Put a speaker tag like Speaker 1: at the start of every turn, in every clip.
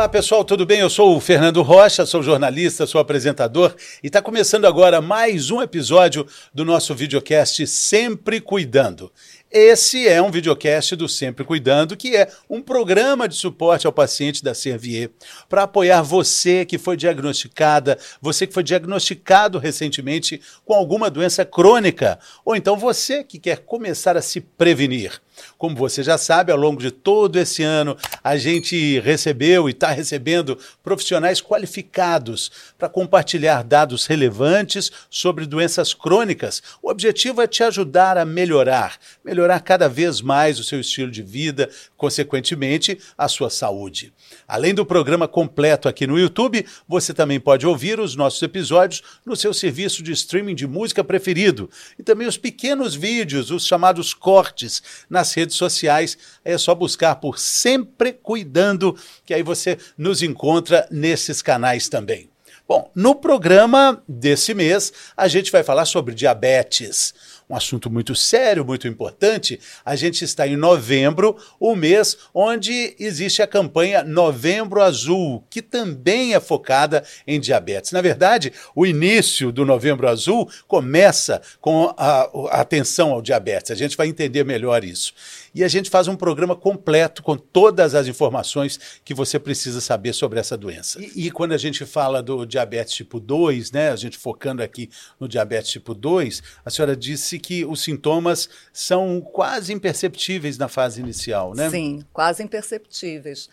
Speaker 1: Olá pessoal, tudo bem? Eu sou o Fernando Rocha, sou jornalista, sou apresentador e está começando agora mais um episódio do nosso videocast Sempre Cuidando. Esse é um videocast do Sempre Cuidando, que é um programa de suporte ao paciente da Servier, para apoiar você que foi diagnosticada, você que foi diagnosticado recentemente com alguma doença crônica, ou então você que quer começar a se prevenir. Como você já sabe, ao longo de todo esse ano, a gente recebeu e está recebendo profissionais qualificados para compartilhar dados relevantes sobre doenças crônicas. O objetivo é te ajudar a melhorar, melhorar cada vez mais o seu estilo de vida, consequentemente, a sua saúde. Além do programa completo aqui no YouTube, você também pode ouvir os nossos episódios no seu serviço de streaming de música preferido e também os pequenos vídeos, os chamados cortes, nas redes sociais. É só buscar por Sempre Cuidando, que aí você nos encontra nesses canais também. Bom, no programa desse mês, a gente vai falar sobre diabetes um assunto muito sério, muito importante. A gente está em novembro, o mês onde existe a campanha Novembro Azul, que também é focada em diabetes. Na verdade, o início do Novembro Azul começa com a, a atenção ao diabetes. A gente vai entender melhor isso e a gente faz um programa completo com todas as informações que você precisa saber sobre essa doença. E, e, quando a gente fala do diabetes tipo 2, né, a gente focando aqui no diabetes tipo 2, a senhora disse que os sintomas são quase imperceptíveis na fase inicial, né?
Speaker 2: Sim, quase imperceptíveis.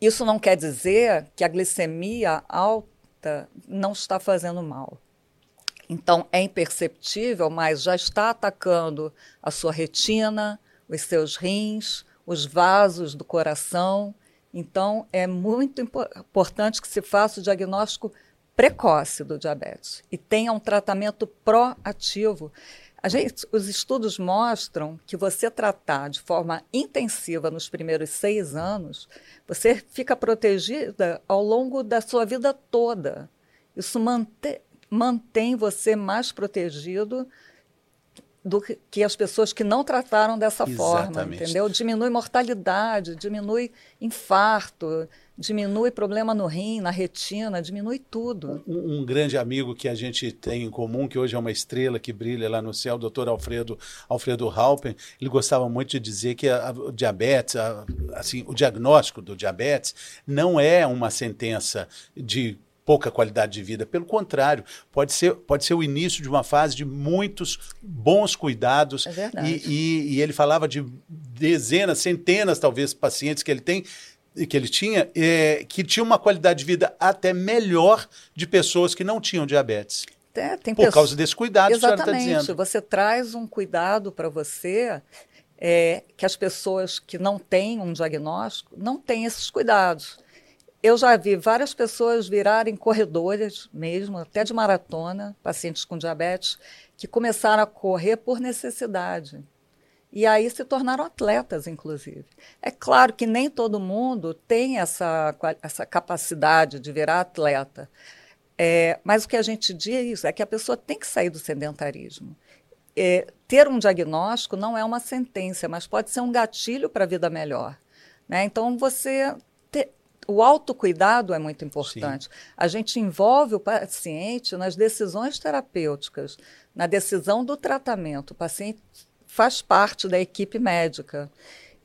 Speaker 2: Isso não quer dizer que a glicemia alta não está fazendo mal. Então, é imperceptível, mas já está atacando a sua retina, os seus rins, os vasos do coração. Então, é muito importante que se faça o diagnóstico precoce do diabetes e tenha um tratamento proativo. Gente, os estudos mostram que você tratar de forma intensiva nos primeiros seis anos, você fica protegida ao longo da sua vida toda. Isso mantém, mantém você mais protegido do que as pessoas que não trataram dessa Exatamente. forma, entendeu? Diminui mortalidade, diminui infarto, diminui problema no rim, na retina, diminui tudo.
Speaker 1: Um, um, grande amigo que a gente tem em comum, que hoje é uma estrela que brilha lá no céu, o doutor Alfredo, Alfredo Halpen, ele gostava muito de dizer que a, a, o diabetes, a, assim, o diagnóstico do diabetes não é uma sentença de pouca qualidade de vida. Pelo contrário, pode ser, pode ser o início de uma fase de muitos bons cuidados.
Speaker 2: É verdade.
Speaker 1: E, e, e ele falava de dezenas, centenas, talvez, pacientes que ele tem que ele tinha, é, que tinha uma qualidade de vida até melhor de pessoas que não tinham diabetes. É, por pessoas... causa desse cuidado
Speaker 2: Exatamente.
Speaker 1: que a está dizendo.
Speaker 2: Você traz um cuidado para você é, que as pessoas que não têm um diagnóstico não têm esses cuidados. Eu já vi várias pessoas virarem corredores mesmo, até de maratona, pacientes com diabetes, que começaram a correr por necessidade. E aí se tornaram atletas, inclusive. É claro que nem todo mundo tem essa, essa capacidade de virar atleta. É, mas o que a gente diz é que a pessoa tem que sair do sedentarismo. É, ter um diagnóstico não é uma sentença, mas pode ser um gatilho para a vida melhor. Né? Então, você o autocuidado é muito importante. Sim. A gente envolve o paciente nas decisões terapêuticas, na decisão do tratamento. O paciente faz parte da equipe médica.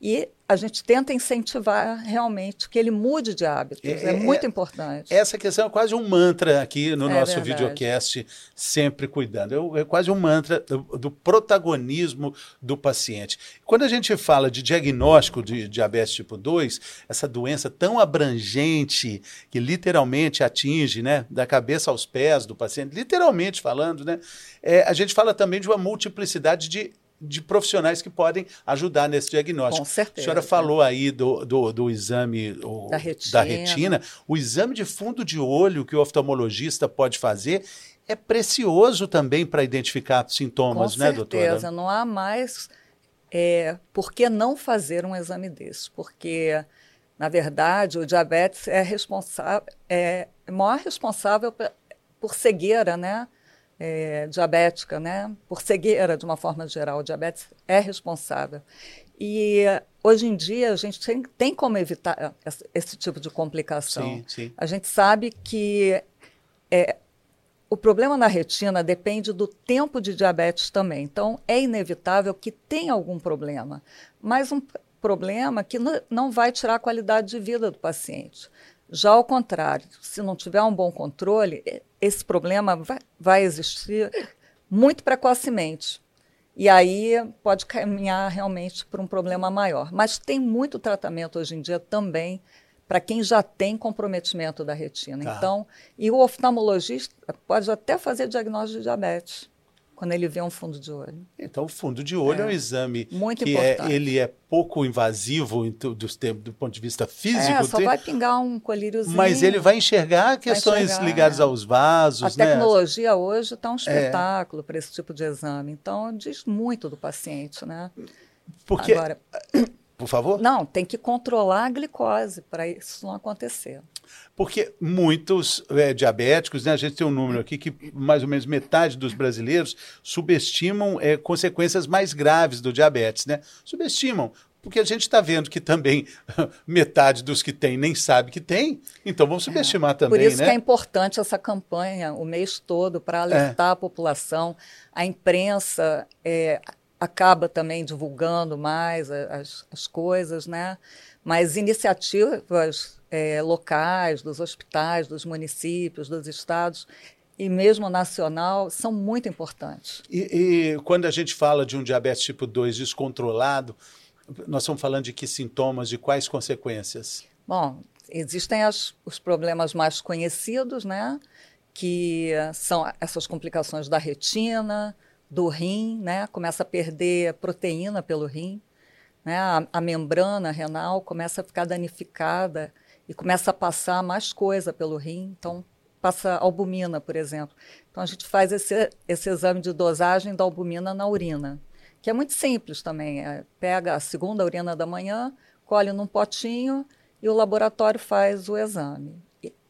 Speaker 2: E a gente tenta incentivar realmente que ele mude de hábitos. É, é muito é, importante.
Speaker 1: Essa questão é quase um mantra aqui no é nosso verdade. videocast, sempre cuidando. É, é quase um mantra do, do, protagonismo do paciente. Quando a gente fala de diagnóstico de diabetes tipo 2, essa doença tão abrangente que literalmente atinge, né, da cabeça aos pés do paciente, literalmente falando, né, é, a gente fala também de uma multiplicidade de de profissionais que podem ajudar nesse diagnóstico.
Speaker 2: Com certeza.
Speaker 1: A senhora falou aí do, do, do exame o, da, retina. da retina. O exame de fundo de olho que o oftalmologista pode fazer é precioso também para identificar sintomas,
Speaker 2: Com
Speaker 1: né, doutora?
Speaker 2: Com certeza. Não há mais é, por que não fazer um exame desse? Porque, na verdade, o diabetes é responsável, é maior responsável por cegueira, né? É, diabética, né? Por cegueira, de uma forma geral, o diabetes é responsável. E hoje em dia a gente tem, tem como evitar esse, esse, tipo de complicação.
Speaker 1: Sim, sim.
Speaker 2: A gente sabe que é, o problema na retina depende do tempo de diabetes também. Então, é inevitável que tenha algum problema, mas um problema que não vai tirar a qualidade de vida do paciente. Já ao contrário, se não tiver um bom controle, esse problema vai, vai existir muito precocemente. E aí pode caminhar realmente para um problema maior. Mas tem muito tratamento hoje em dia também para quem já tem comprometimento da retina. Tá. Então, e o oftalmologista pode até fazer diagnóstico de diabetes quando ele vê um fundo de olho.
Speaker 1: Então, o fundo de olho é, é um exame
Speaker 2: Muito
Speaker 1: que
Speaker 2: importante.
Speaker 1: É, ele é pouco invasivo do, do, do, ponto de vista físico. É,
Speaker 2: só tem, vai pingar um colíriozinho.
Speaker 1: Mas ele vai enxergar questões enxergar, ligadas é. aos vasos.
Speaker 2: A né? tecnologia hoje está um é. espetáculo para esse tipo de exame. Então, diz muito do paciente, né?
Speaker 1: Porque... Agora, por favor?
Speaker 2: Não, tem que controlar a glicose para isso não acontecer.
Speaker 1: Porque muitos é, diabéticos, né, a gente tem um número aqui que mais ou menos metade dos brasileiros subestimam é, consequências mais graves do diabetes, né? Subestimam. Porque a gente está vendo que também metade dos que tem nem sabe que tem, então vamos subestimar é, também.
Speaker 2: Por isso
Speaker 1: né?
Speaker 2: que é importante essa campanha o mês todo para alertar é. a população. A imprensa é, acaba também divulgando mais as, as coisas, né? Mas iniciativas é, locais, dos hospitais, dos municípios, dos estados e mesmo nacional são muito importantes.
Speaker 1: E, e, quando a gente fala de um diabetes tipo 2 descontrolado, nós estamos falando de que sintomas, de quais consequências?
Speaker 2: Bom, existem as, os problemas mais conhecidos, né? Que são essas complicações da retina, do rim, né? Começa a perder proteína pelo rim, né? A, a, membrana renal começa a ficar danificada e começa a passar mais coisa pelo rim, então passa albumina, por exemplo. Então a gente faz esse, esse exame de dosagem da albumina na urina, que é muito simples também. É, pega a segunda urina da manhã, colhe num potinho e o laboratório faz o exame.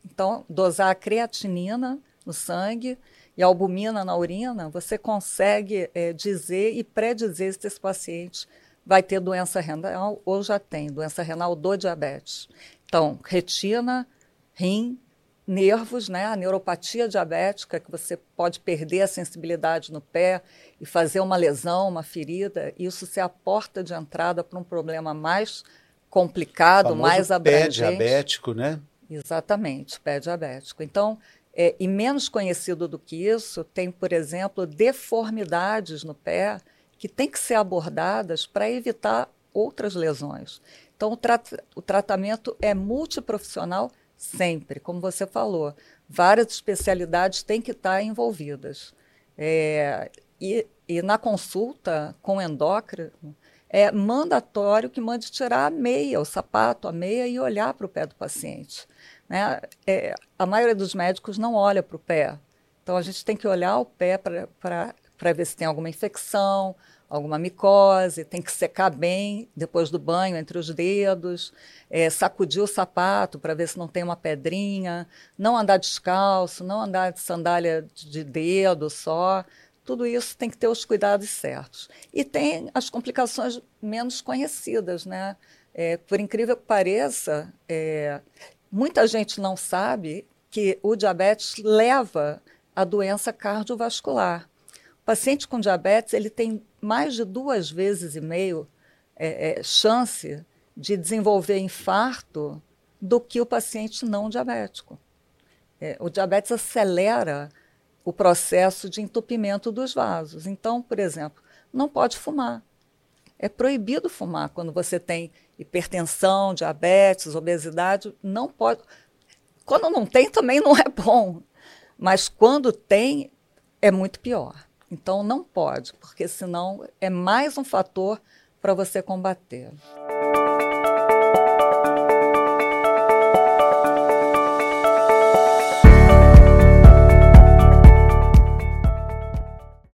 Speaker 2: Então, dosar a creatinina no sangue e albumina na urina, você consegue é, dizer e predizer se esse paciente vai ter doença renal ou já tem doença renal do diabetes. Então, retina, rim, nervos, né? A neuropatia diabética, que você pode perder a sensibilidade no pé e fazer uma lesão, uma ferida, isso ser a porta de entrada para um problema mais complicado, mais abrangente.
Speaker 1: pé diabético, né?
Speaker 2: Exatamente, pé diabético. Então, é, e menos conhecido do que isso, tem, por exemplo, deformidades no pé que têm que ser abordadas para evitar outras lesões. Então, o, o tratamento é multiprofissional sempre, como você falou. Várias especialidades têm que estar envolvidas. É, e, e na consulta com endócrino, é mandatório que mande tirar a meia, o sapato, a meia e olhar para o pé do paciente. Né? É, a maioria dos médicos não olha para o pé. Então, a gente tem que olhar o pé para ver se tem alguma infecção, alguma micose, tem que secar bem depois do banho entre os dedos, é, sacudir o sapato para ver se não tem uma pedrinha, não andar descalço, não andar de sandália de dedo só. Tudo isso tem que ter os cuidados certos. E tem as complicações menos conhecidas, né? É, por incrível que pareça, é, Muita gente não sabe que o diabetes leva à doença cardiovascular. Paciente com diabetes ele tem mais de duas vezes e meio é, é, chance de desenvolver infarto do que o paciente não diabético. É, o diabetes acelera o processo de entupimento dos vasos. Então, por exemplo, não pode fumar. É proibido fumar quando você tem hipertensão, diabetes, obesidade, não pode. Quando não tem, também não é bom. Mas quando tem, é muito pior. Então não pode, porque senão é mais um fator para você combater.